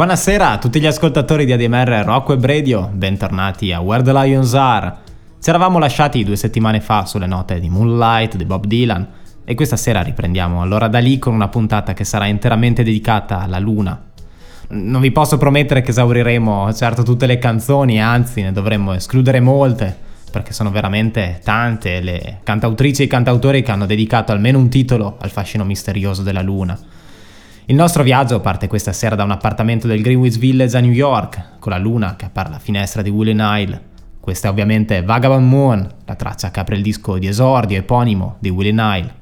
Buonasera a tutti gli ascoltatori di ADMR Rock Web Radio, bentornati a Where the Lions Are. Ci eravamo lasciati due settimane fa sulle note di Moonlight di Bob Dylan e questa sera riprendiamo allora da lì con una puntata che sarà interamente dedicata alla luna. Non vi posso promettere che esauriremo certo tutte le canzoni, anzi ne dovremmo escludere molte, perché sono veramente tante le cantautrici e i cantautori che hanno dedicato almeno un titolo al fascino misterioso della luna. Il nostro viaggio parte questa sera da un appartamento del Greenwich Village a New York, con la luna che appare alla finestra di Willie Nile. Questa è ovviamente Vagabond Moon, la traccia che apre il disco di esordio eponimo di Willie Nile.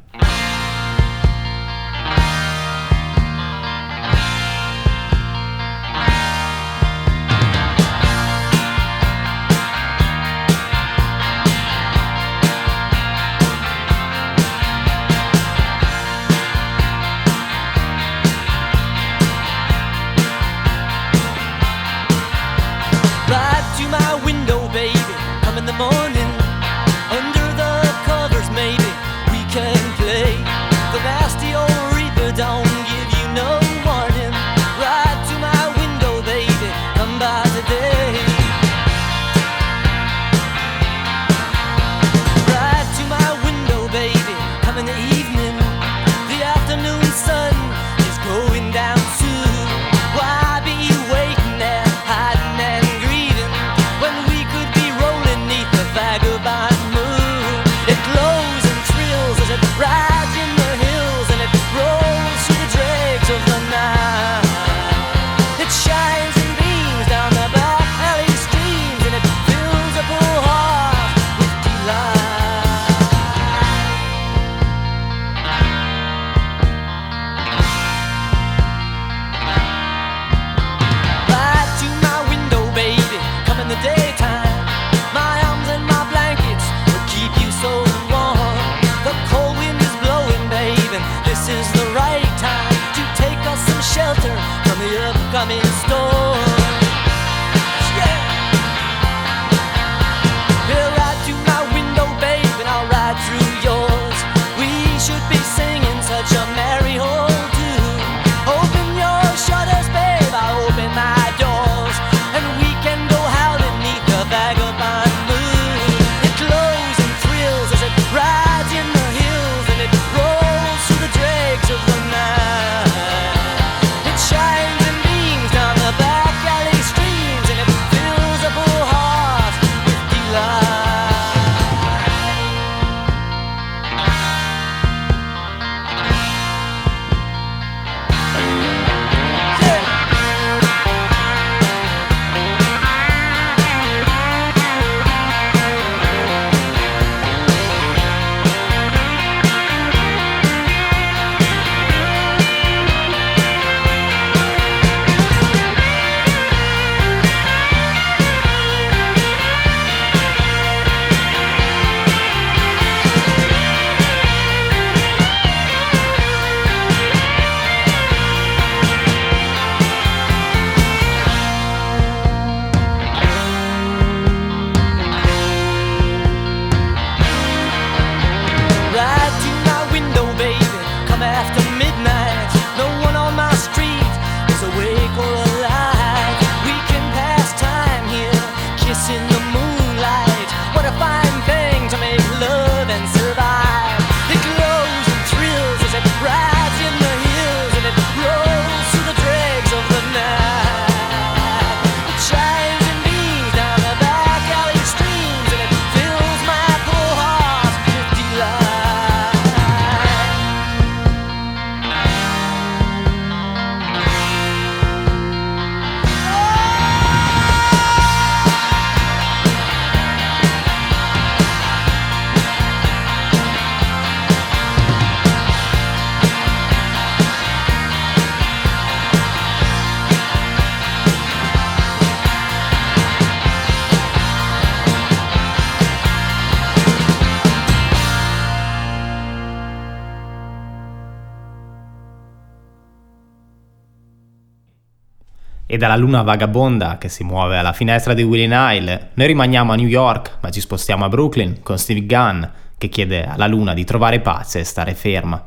Dalla luna vagabonda che si muove alla finestra di Willie Nile, noi rimaniamo a New York, ma ci spostiamo a Brooklyn con Steve Gunn, che chiede alla luna di trovare pace e stare ferma.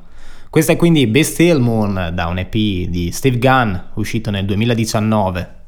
Questa è quindi Be Still Moon da un EP di Steve Gunn uscito nel 2019.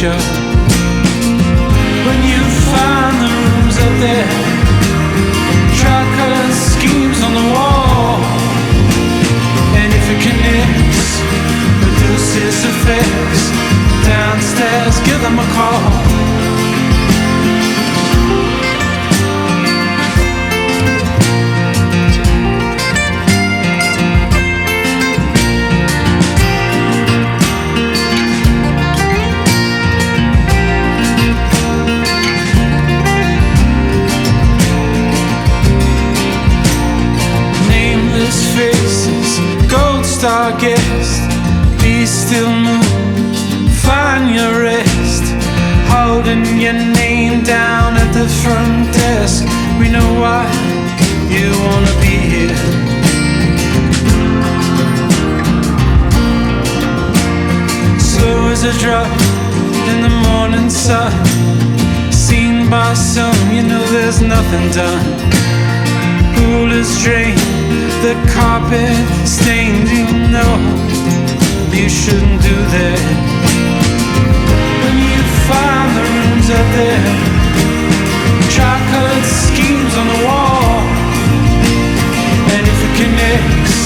picture sun, seen by some, you know there's nothing done pool is drained, the carpet stained. You know you shouldn't do that. When you find the rooms out there, chocolate schemes on the wall, and if it connects,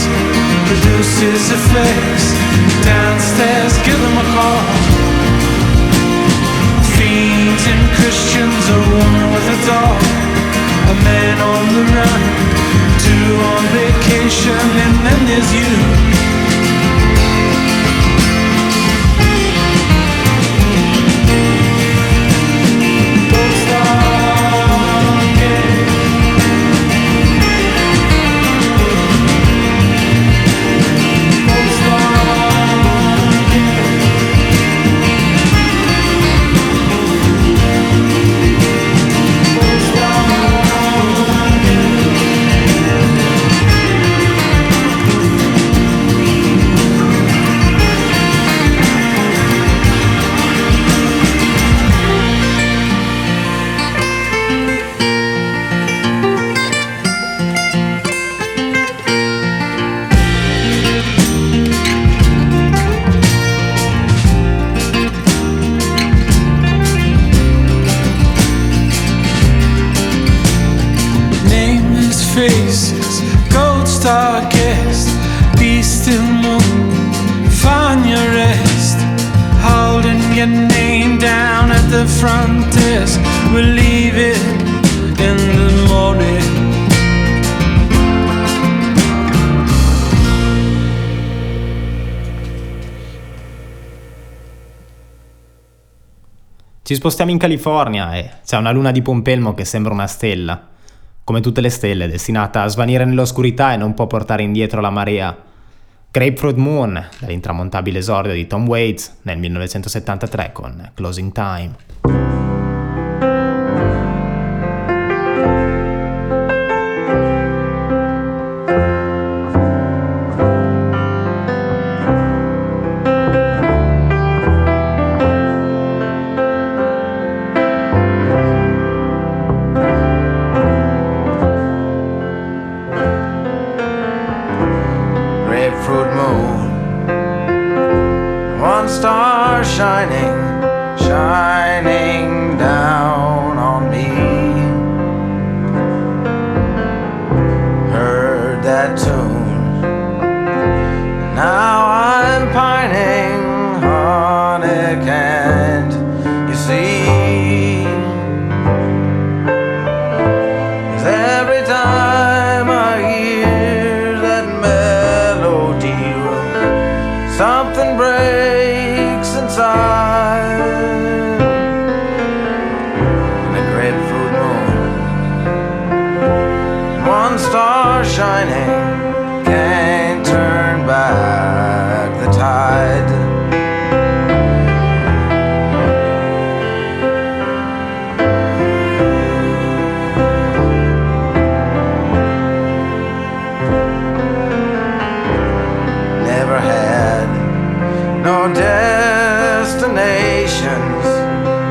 produces effects downstairs. Give them a call. Christians, a woman with a dog, a man on the run, two on vacation, and then there's you. Ci spostiamo in California e c'è una luna di Pompelmo che sembra una stella. Come tutte le stelle, destinata a svanire nell'oscurità e non può portare indietro la marea. Grapefruit Moon, dall'intramontabile esordio di Tom Waits nel 1973 con Closing Time.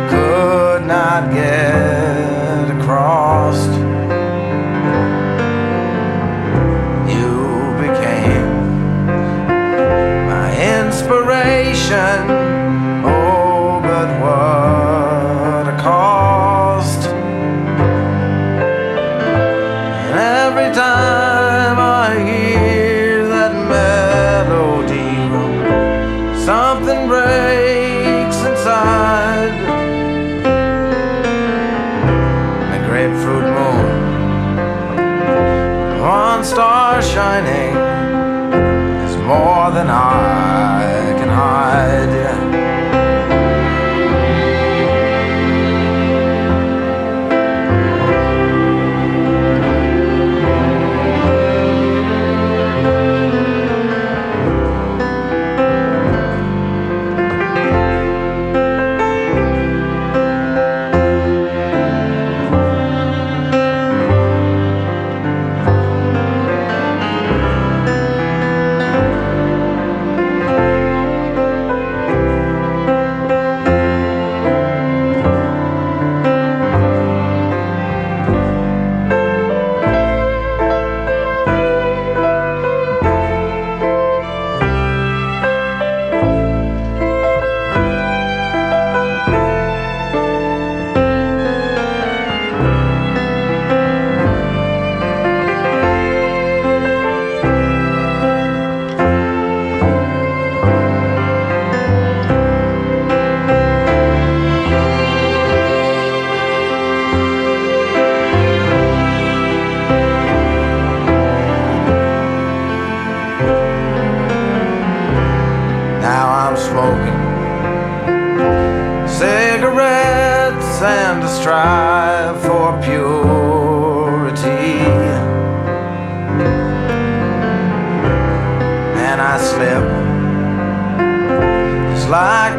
Could not get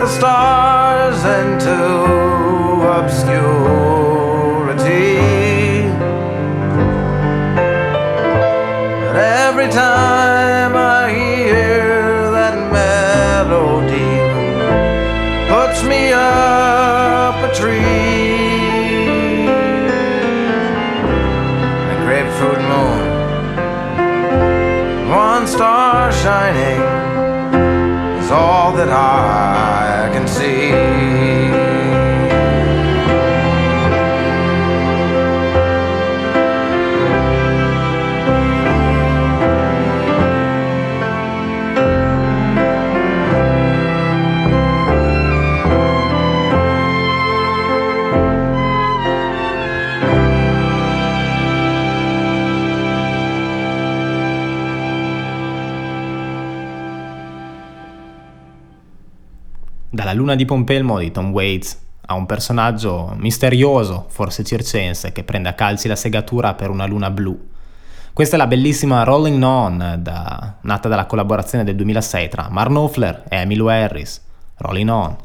the stars into obscurity. But every time I hear that melody, puts me up a tree. The grapefruit moon, one star shining, is all that I Dalla luna di Pompelmo di Tom Waits a un personaggio misterioso, forse circense, che prende a calci la segatura per una luna blu. Questa è la bellissima Rolling On, da- nata dalla collaborazione del 2006 tra Mark Knopfler e Emilio Harris. Rolling On.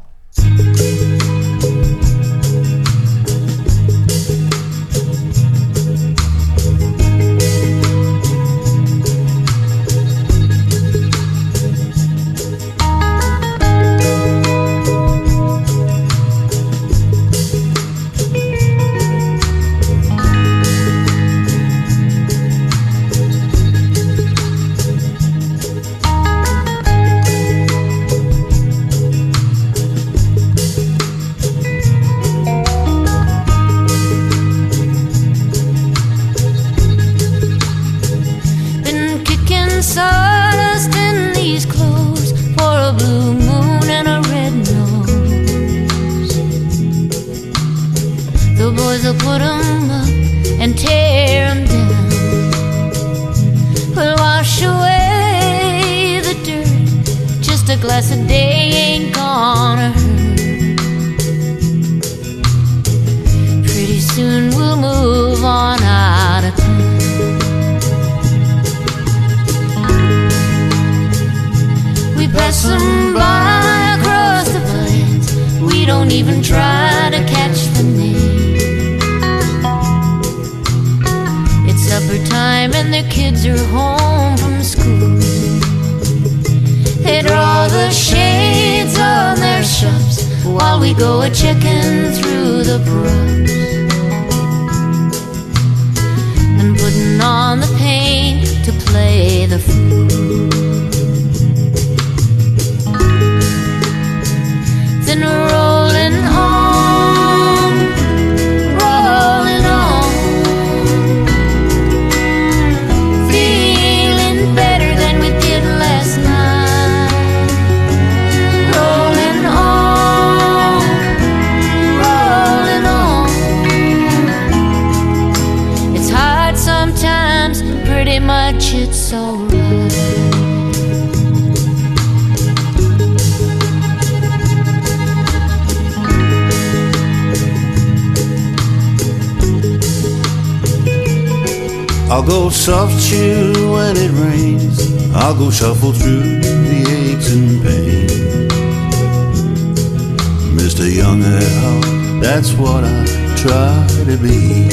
Much it's alright. I'll go soft chew when it rains. I'll go shuffle through the aches and pain. Mr. Young at that's what I try to be.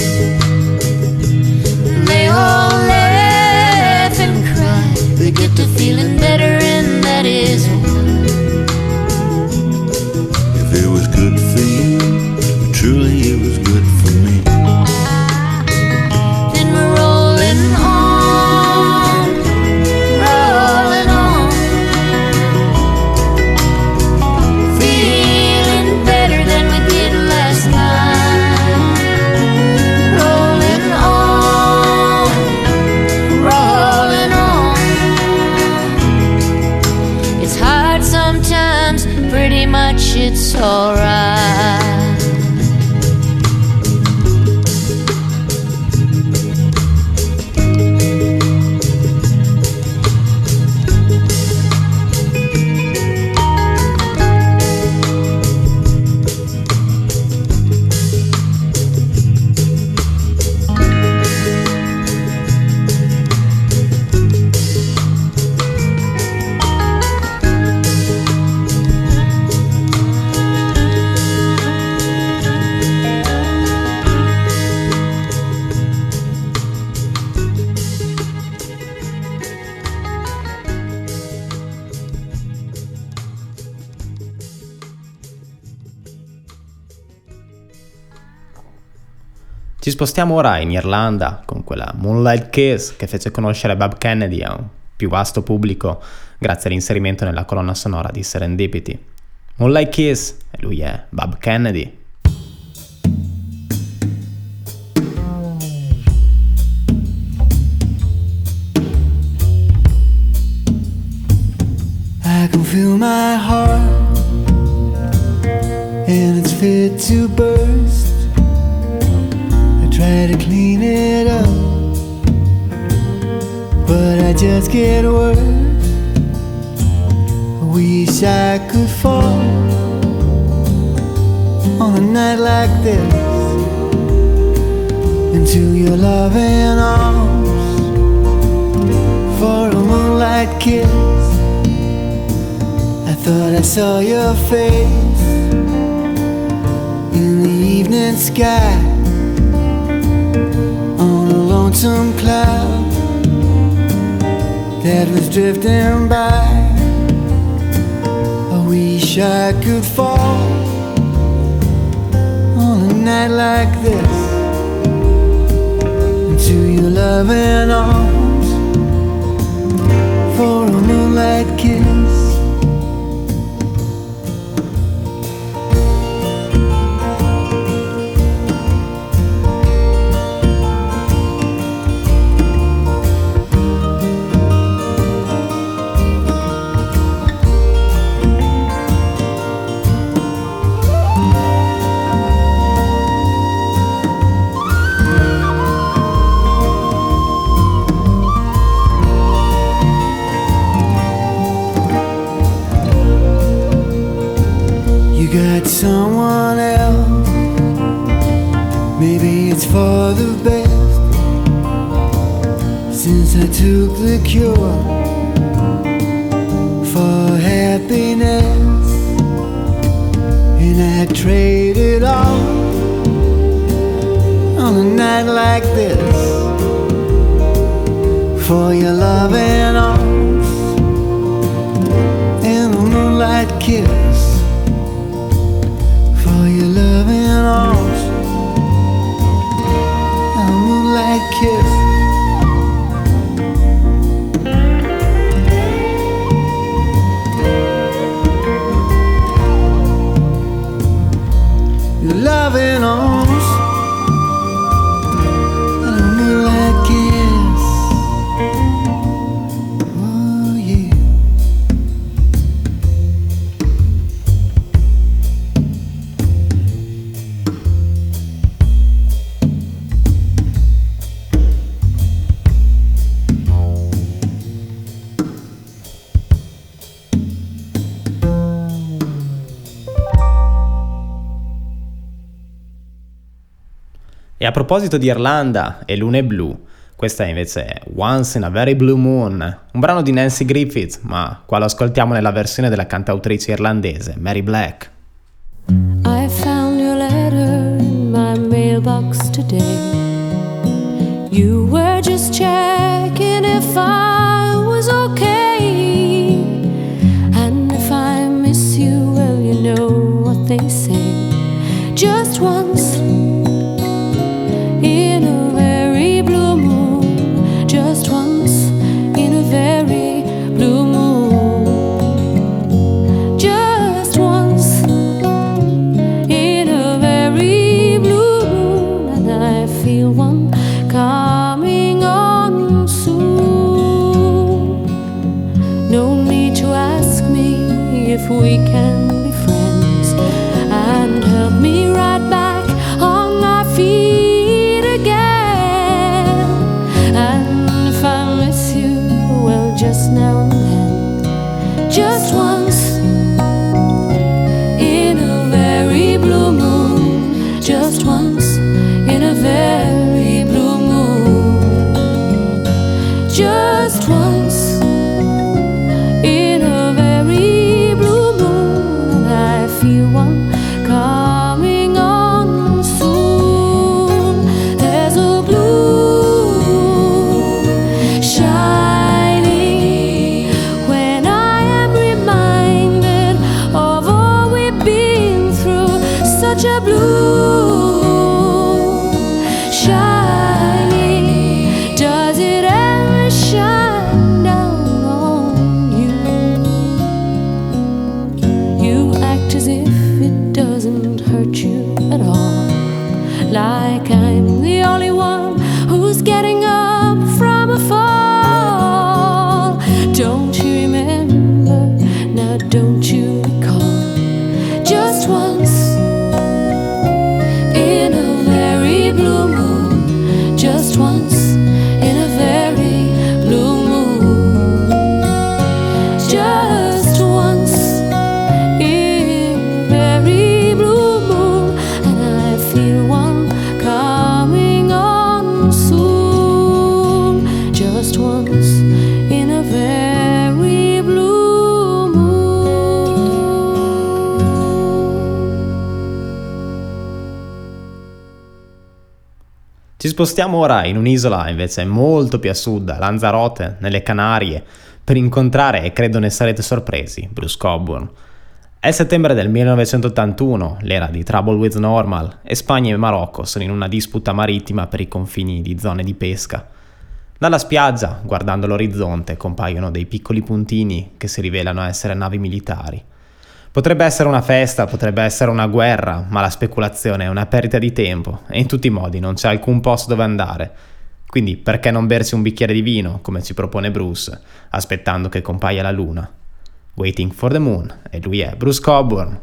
They all get to feeling better, and that is Ci spostiamo ora in Irlanda con quella Moonlight Kiss che fece conoscere Bob Kennedy a un più vasto pubblico grazie all'inserimento nella colonna sonora di Serendipity. Moonlight Kiss e lui è Bob Kennedy. I can feel my heart and it's fit to burst. Try to clean it up, but I just get worse. Wish I could fall on a night like this into your loving arms for a moonlight kiss. I thought I saw your face in the evening sky lonesome cloud that was drifting by. I wish I could fall on a night like this into your loving arms for a moonlight kiss. Proposito di Irlanda e lune blu, questa invece è Once in a Very Blue Moon, un brano di Nancy Griffith, ma qua lo ascoltiamo nella versione della cantautrice irlandese Mary Black. I found your letter in my mailbox today. You were just checking if I 落幕 spostiamo ora in un'isola invece molto più a sud, Lanzarote, nelle Canarie, per incontrare, e credo ne sarete sorpresi, Bruce Coburn. È settembre del 1981, l'era di Trouble with Normal, e Spagna e Marocco sono in una disputa marittima per i confini di zone di pesca. Dalla spiaggia, guardando l'orizzonte, compaiono dei piccoli puntini che si rivelano essere navi militari. Potrebbe essere una festa, potrebbe essere una guerra, ma la speculazione è una perdita di tempo e in tutti i modi non c'è alcun posto dove andare. Quindi perché non bersi un bicchiere di vino, come ci propone Bruce, aspettando che compaia la luna? Waiting for the Moon, e lui è Bruce Coburn.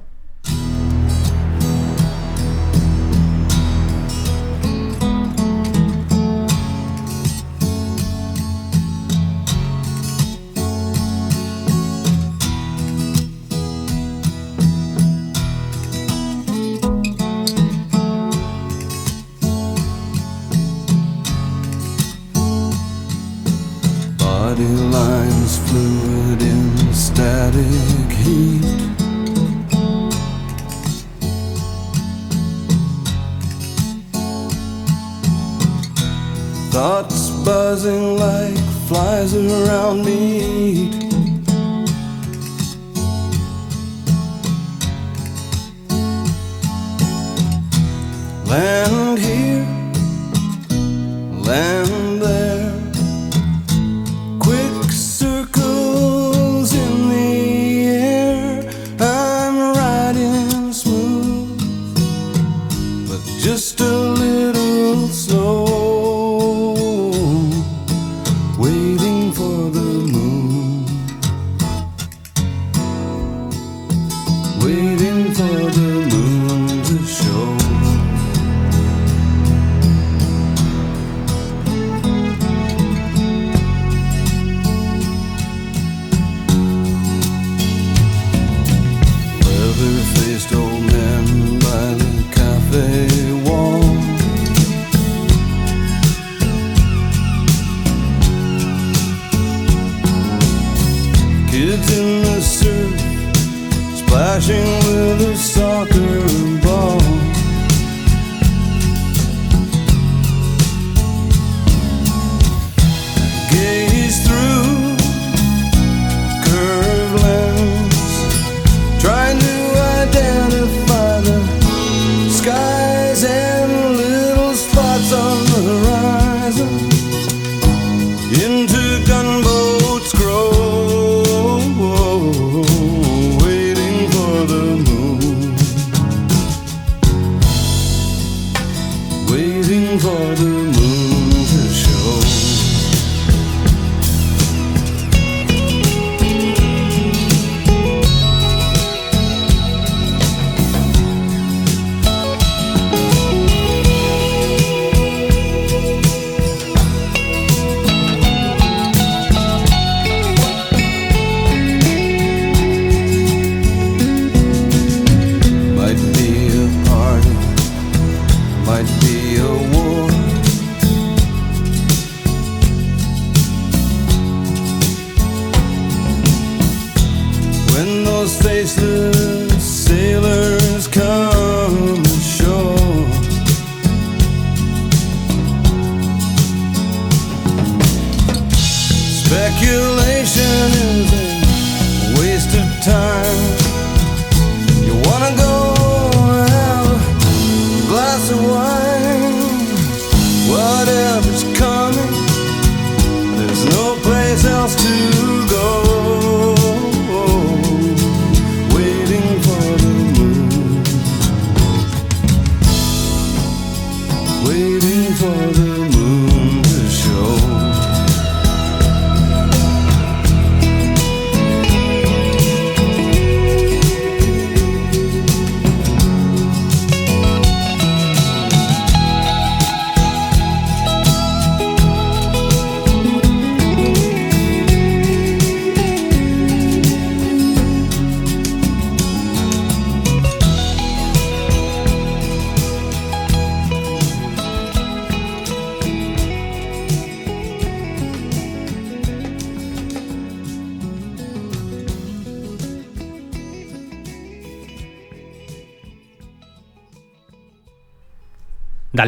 eyes around me.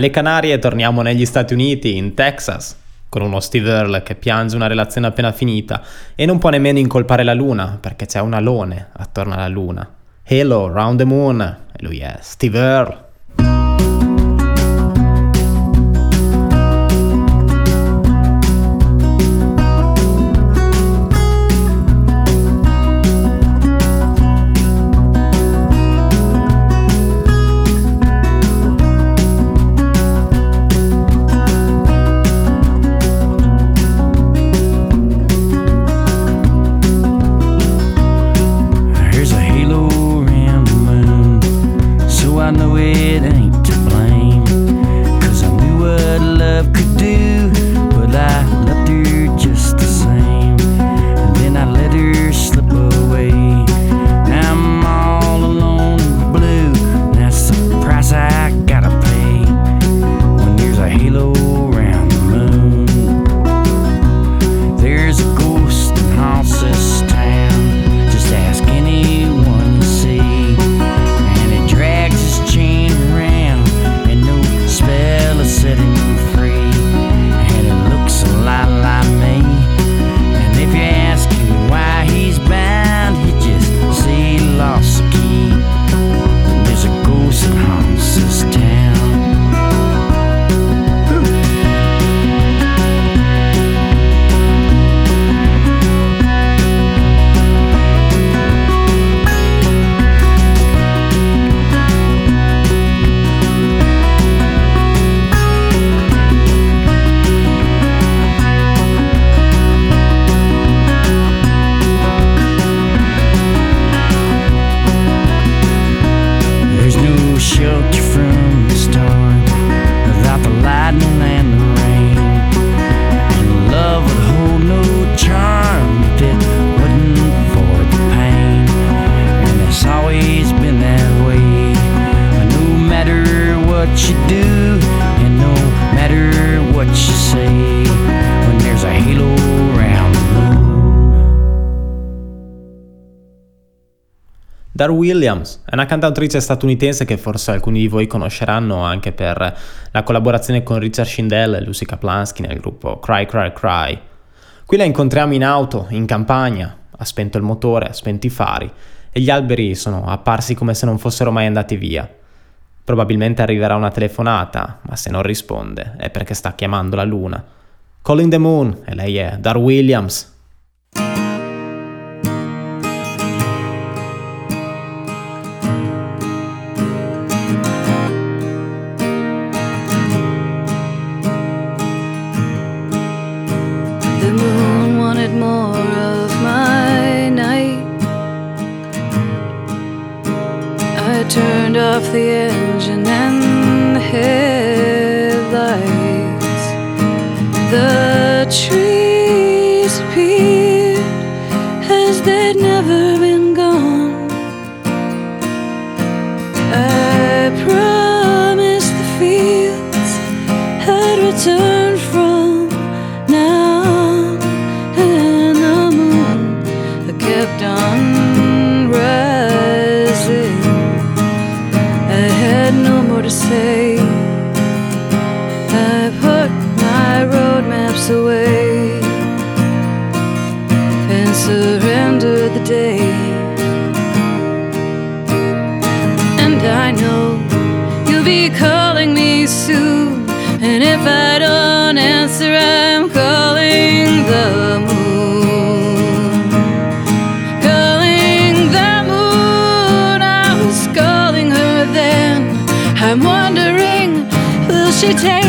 Dalle Canarie torniamo negli Stati Uniti, in Texas, con uno Steve Earle che piange una relazione appena finita e non può nemmeno incolpare la luna perché c'è un alone attorno alla luna. Hello, round the moon, e lui è Steve Earle. you Dar Williams è una cantautrice statunitense che forse alcuni di voi conosceranno anche per la collaborazione con Richard Schindel e Lucy Kaplansky nel gruppo Cry Cry Cry. Qui la incontriamo in auto, in campagna, ha spento il motore, ha spento i fari e gli alberi sono apparsi come se non fossero mai andati via. Probabilmente arriverà una telefonata, ma se non risponde è perché sta chiamando la luna. Calling the Moon e lei è Dar Williams. Yeah. Maps away and surrender the day. And I know you'll be calling me soon. And if I don't answer, I'm calling the moon. Calling the moon. I was calling her then. I'm wondering, will she take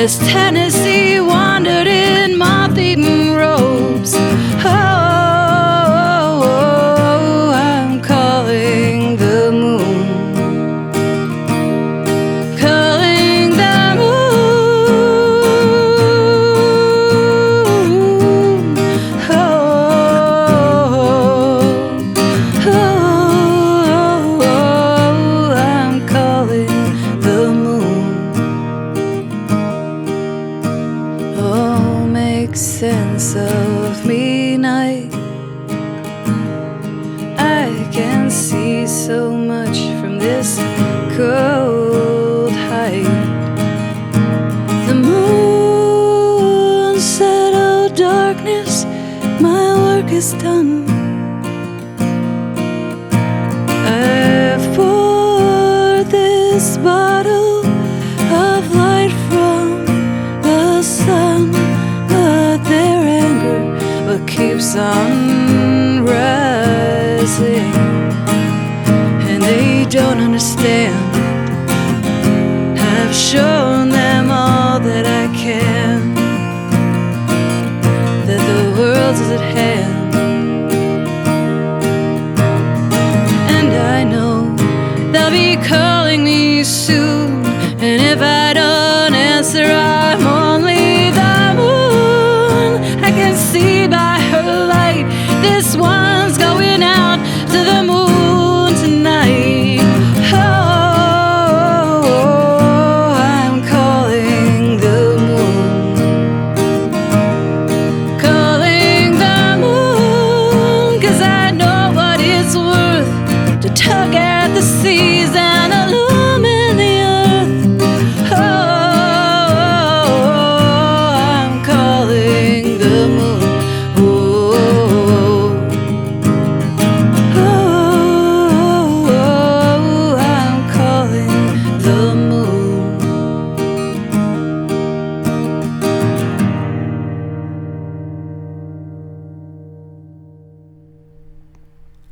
as Tennessee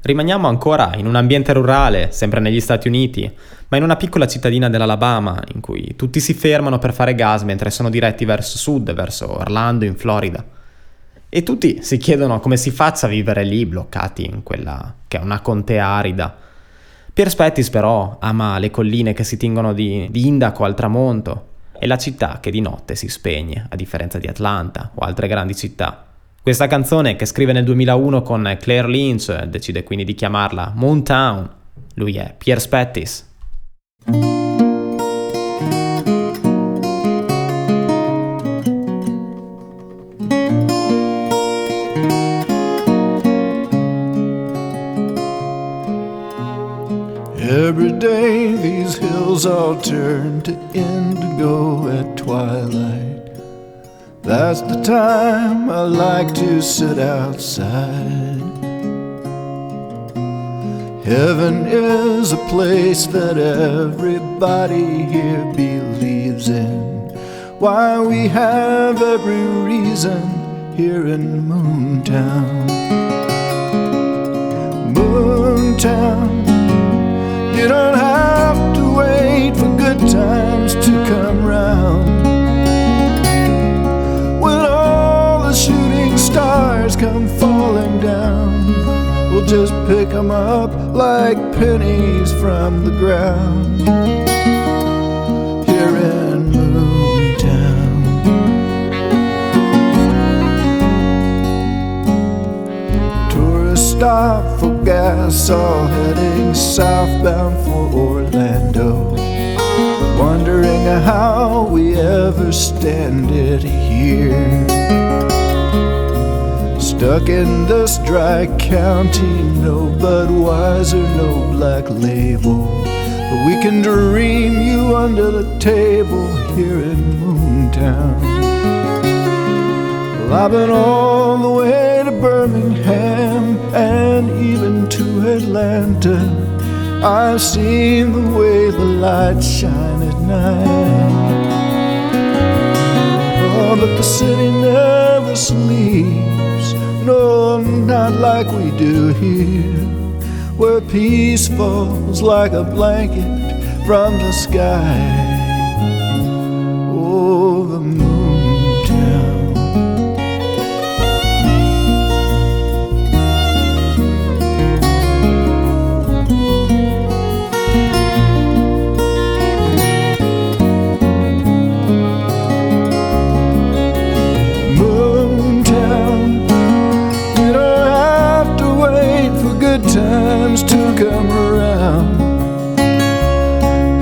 Rimaniamo ancora in un ambiente rurale, sempre negli Stati Uniti, ma in una piccola cittadina dell'Alabama, in cui tutti si fermano per fare gas mentre sono diretti verso sud, verso Orlando, in Florida. E tutti si chiedono come si faccia a vivere lì, bloccati in quella che è una contea arida. Pier Spettis però ama le colline che si tingono di, di indaco al tramonto e la città che di notte si spegne, a differenza di Atlanta o altre grandi città. Questa canzone che scrive nel 2001 con Claire Lynch decide quindi di chiamarla Moontown. Lui è Pier Spettis. Every day these hills all turn to indigo at twilight. That's the time I like to sit outside. Heaven is a place that everybody here believes in. Why we have every reason here in Moontown. Moontown. You don't have to wait for good times to come round. Shooting stars come falling down, we'll just pick 'em up like pennies from the ground. Here in Moontown. Tourists stop for gas, all heading southbound for Orlando. Wondering how we ever stand it here. Stuck in this dry county, no Budweiser, no black label. But we can dream you under the table here in Moontown. Well, I've been all the way to Birmingham and even to Atlanta. I've seen the way the lights shine at night. Oh, but the city never sleeps. No, not like we do here, where peace falls like a blanket from the sky. Come around.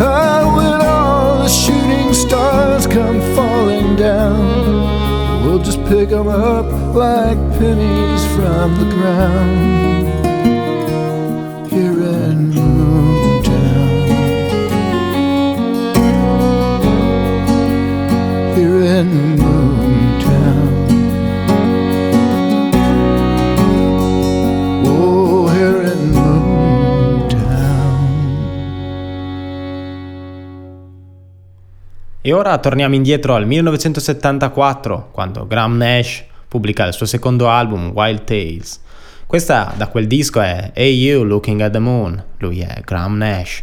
Ah, when all the shooting stars come falling down, we'll just pick 'em up like pennies from the ground. E ora torniamo indietro al 1974, quando Graham Nash pubblica il suo secondo album, Wild Tales. Questa da quel disco è Hey You Looking at the Moon, lui è Graham Nash.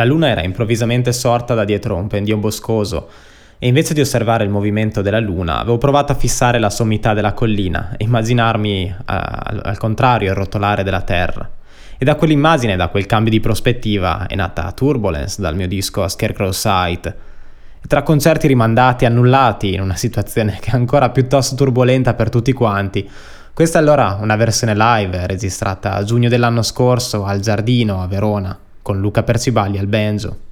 La luna era improvvisamente sorta da dietro un pendio boscoso e invece di osservare il movimento della luna avevo provato a fissare la sommità della collina e immaginarmi eh, al al contrario il rotolare della terra. E da quell'immagine, da quel cambio di prospettiva, è nata Turbulence dal mio disco Scarecrow Sight. Tra concerti rimandati e annullati, in una situazione che è ancora piuttosto turbolenta per tutti quanti, questa è allora una versione live registrata a giugno dell'anno scorso al Giardino a Verona, con Luca Perciballi al banjo.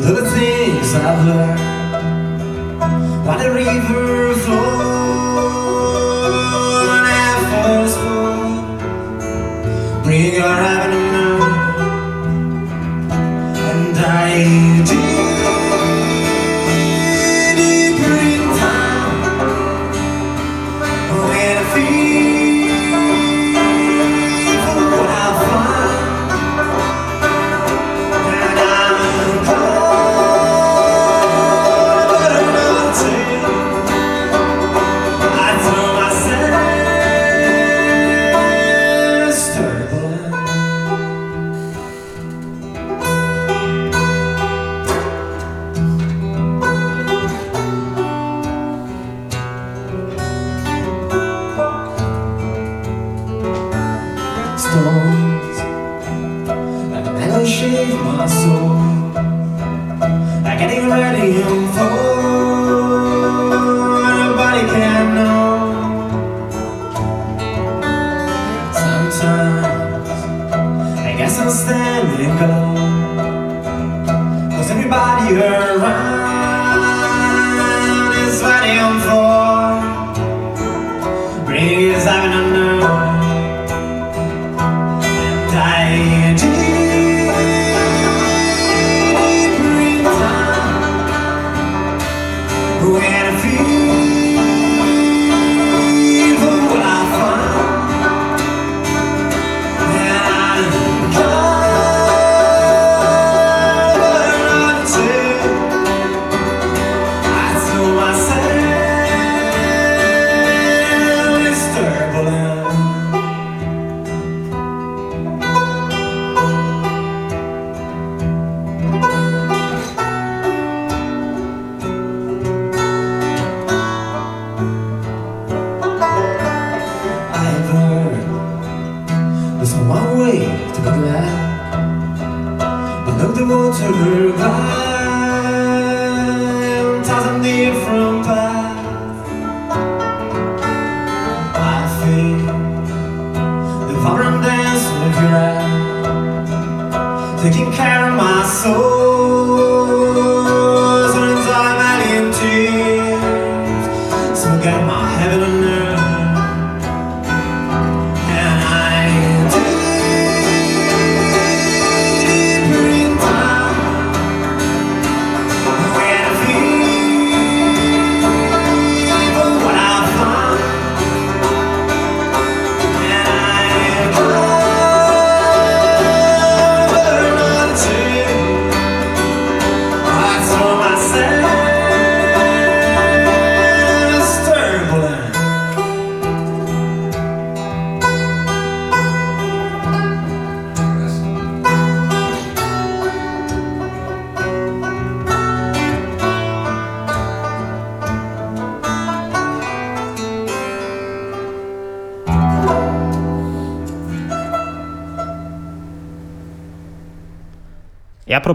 With all the things I've learned while the river flows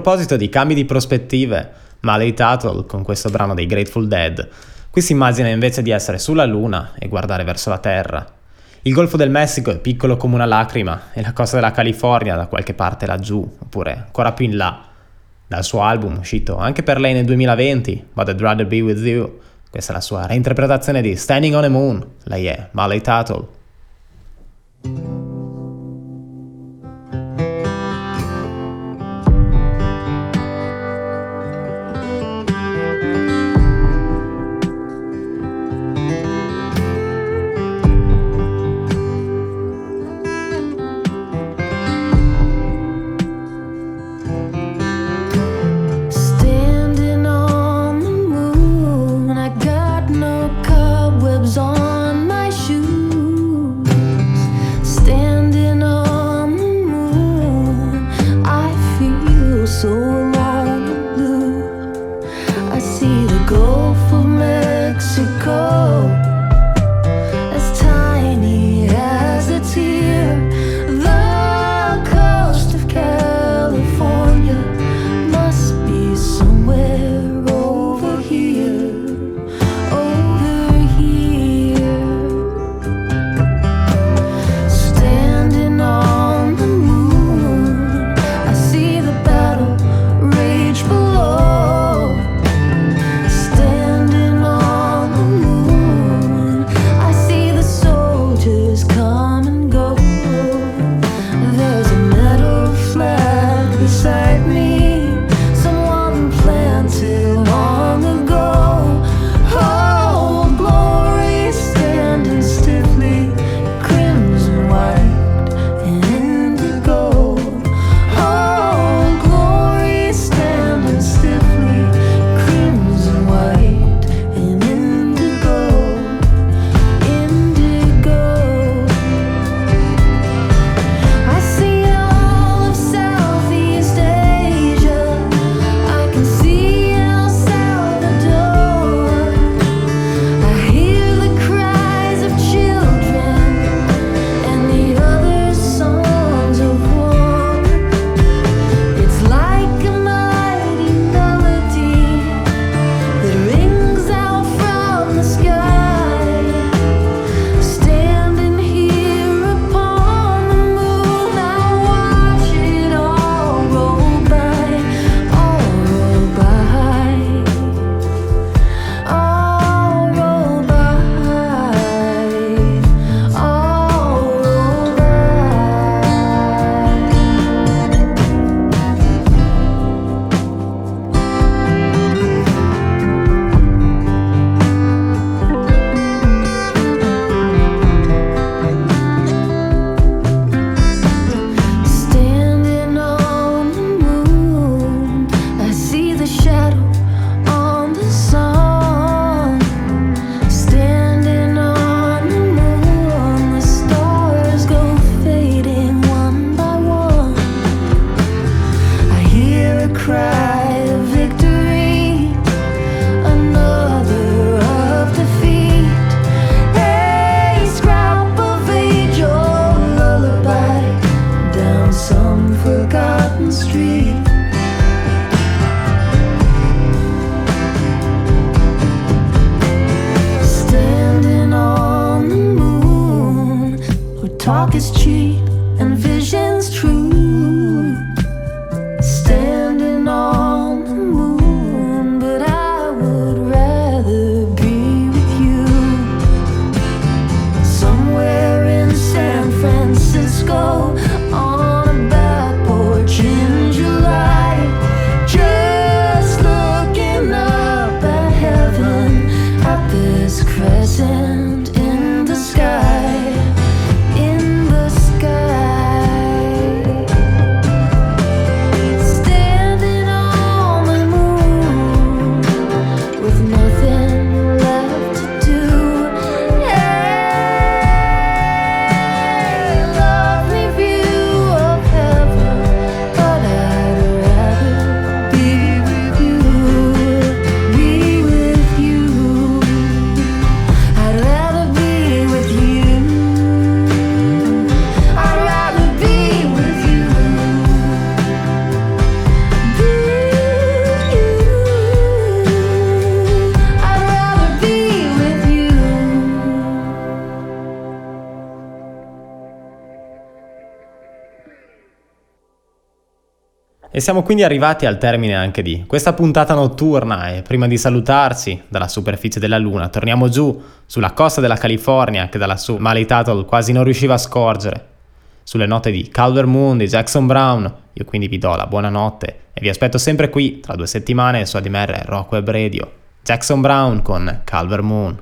proposito di cambi di prospettive, Malay Tuttle con questo brano dei Grateful Dead, qui si immagina invece di essere sulla Luna e guardare verso la Terra. Il Golfo del Messico è piccolo come una lacrima e la costa della California da qualche parte laggiù, oppure ancora più in là. dal suo album uscito anche per lei nel 2020, But I'd Rather Be With You. Questa è la sua reinterpretazione di Standing on a Moon. Lei è Marley Tuttle. Talk is cheap and vision's true. siamo quindi arrivati al termine anche di questa puntata notturna e prima di salutarci dalla superficie della Luna torniamo giù sulla costa della California che da lassù Mali quasi non riusciva a scorgere. Sulle note di Calder Moon di Jackson Brown, io quindi vi do la buonanotte e vi aspetto sempre qui tra due settimane su ADMR Rockweb Radio. Jackson Brown con Calver Moon.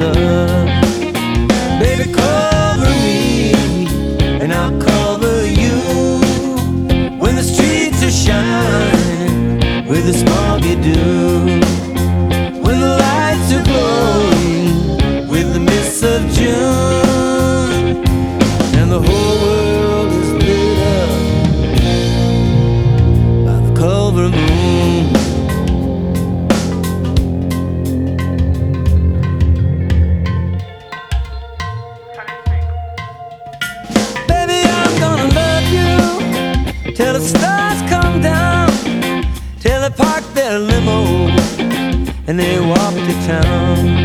love. Baby, cover me, and I'll cover you. When the streets are shining with the smoggy dew. When the lights are glowing with the mists of June. and they walk to town.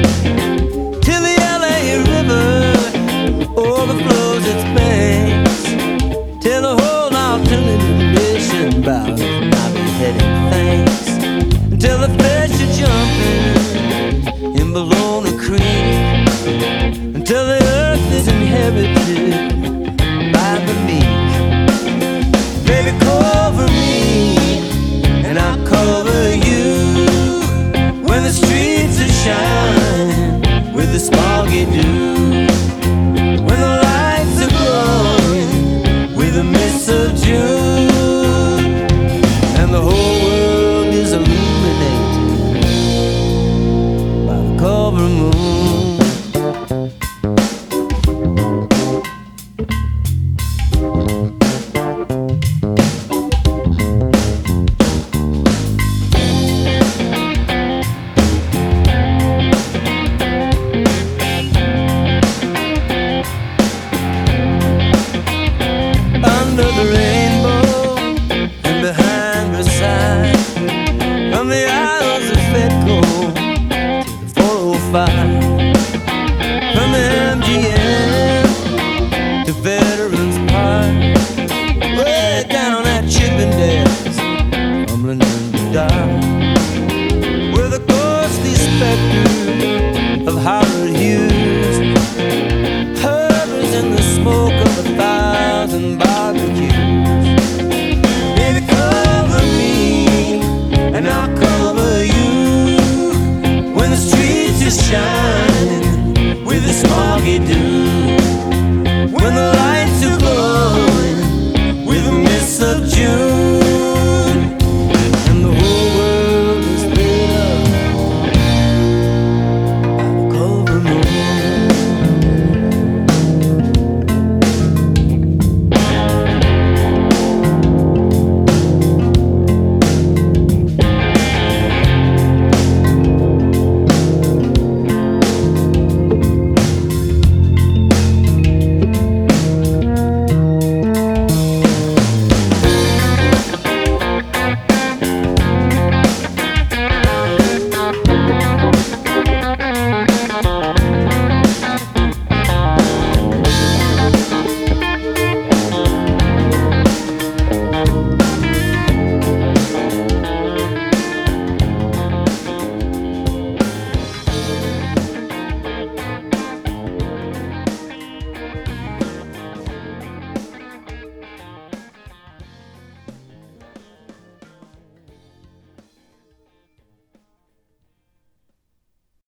ocean